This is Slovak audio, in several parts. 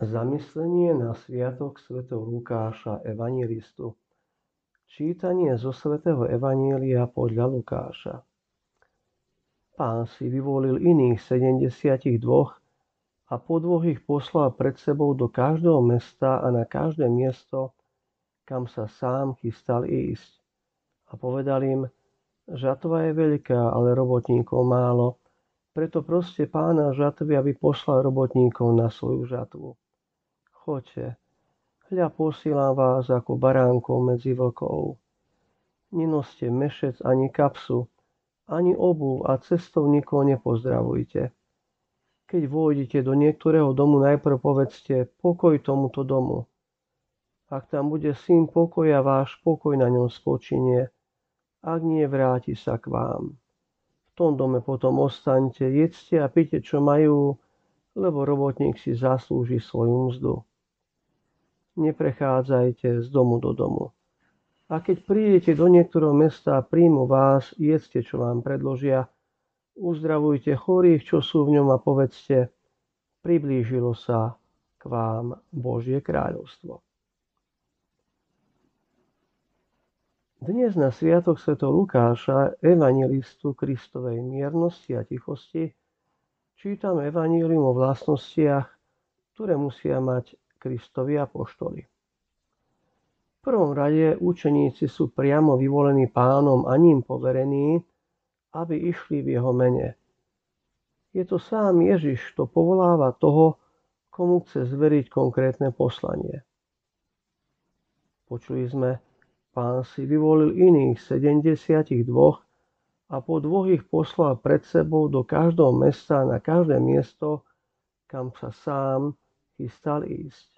Zamyslenie na sviatok svätého Lukáša Evangelistu Čítanie zo svätého Evanielia podľa Lukáša Pán si vyvolil iných 72 a po dvoch ich poslal pred sebou do každého mesta a na každé miesto, kam sa sám chystal ísť. A povedal im, žatva je veľká, ale robotníkov málo, preto proste pána žatvy, aby poslal robotníkov na svoju žatvu. Choďte, hľa posílam vás ako baránkov medzi vlkov. Nenoste mešec ani kapsu, ani obu a cestovníkov nepozdravujte. Keď vôjdete do niektorého domu, najprv povedzte pokoj tomuto domu. Ak tam bude syn pokoja, váš pokoj na ňom spočinie. Ak nie, vráti sa k vám. V tom dome potom ostaňte, jedzte a pite, čo majú, lebo robotník si zaslúži svoju mzdu neprechádzajte z domu do domu. A keď prídete do niektorého mesta a príjmu vás, jedzte, čo vám predložia, uzdravujte chorých, čo sú v ňom a povedzte, priblížilo sa k vám Božie kráľovstvo. Dnes na Sviatok Sv. Lukáša, evangelistu Kristovej miernosti a tichosti, čítam evanílium o vlastnostiach, ktoré musia mať Kristovi apoštoli. V prvom rade učeníci sú priamo vyvolení pánom a ním poverení, aby išli v jeho mene. Je to sám Ježiš, kto povoláva toho, komu chce zveriť konkrétne poslanie. Počuli sme, pán si vyvolil iných 72 a po dvoch ich poslal pred sebou do každého mesta na každé miesto, kam sa sám chystal ísť.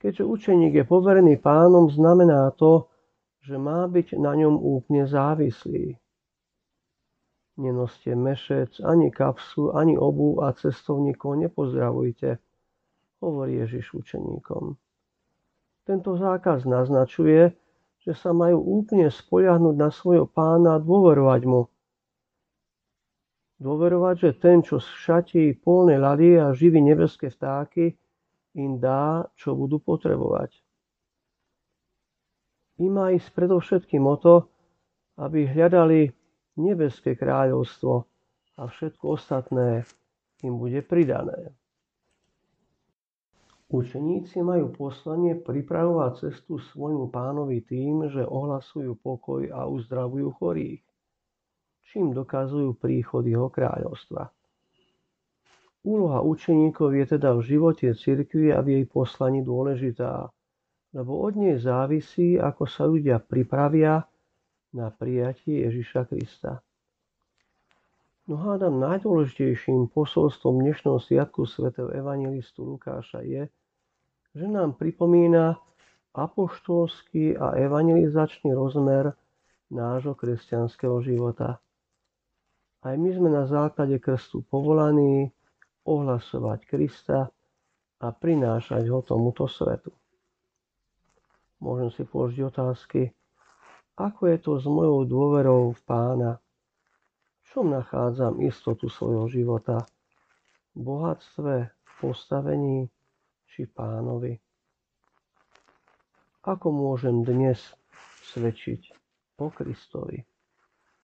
Keďže učeník je poverený pánom, znamená to, že má byť na ňom úplne závislý. Nenoste mešec, ani kapsu, ani obu a cestovníkov nepozdravujte, hovorí Ježiš učeníkom. Tento zákaz naznačuje, že sa majú úplne spoľahnúť na svojho pána a dôverovať mu. Dôverovať, že ten, čo šatí polné lalie a živí nebeské vtáky, im dá, čo budú potrebovať. Im má ísť predovšetkým o to, aby hľadali nebeské kráľovstvo a všetko ostatné im bude pridané. Učeníci majú poslanie pripravovať cestu svojmu pánovi tým, že ohlasujú pokoj a uzdravujú chorých, čím dokazujú príchod jeho kráľovstva. Úloha učeníkov je teda v živote cirkvi a v jej poslaní dôležitá, lebo od nej závisí, ako sa ľudia pripravia na prijatie Ježiša Krista. No hádam najdôležitejším posolstvom dnešného sviatku svätého evangelistu Lukáša je, že nám pripomína apoštolský a evangelizačný rozmer nášho kresťanského života. Aj my sme na základe krstu povolaní ohlasovať Krista a prinášať ho tomuto svetu. Môžem si položiť otázky, ako je to s mojou dôverou v pána? V čom nachádzam istotu svojho života? V bohatstve, v postavení či pánovi? Ako môžem dnes svedčiť o Kristovi?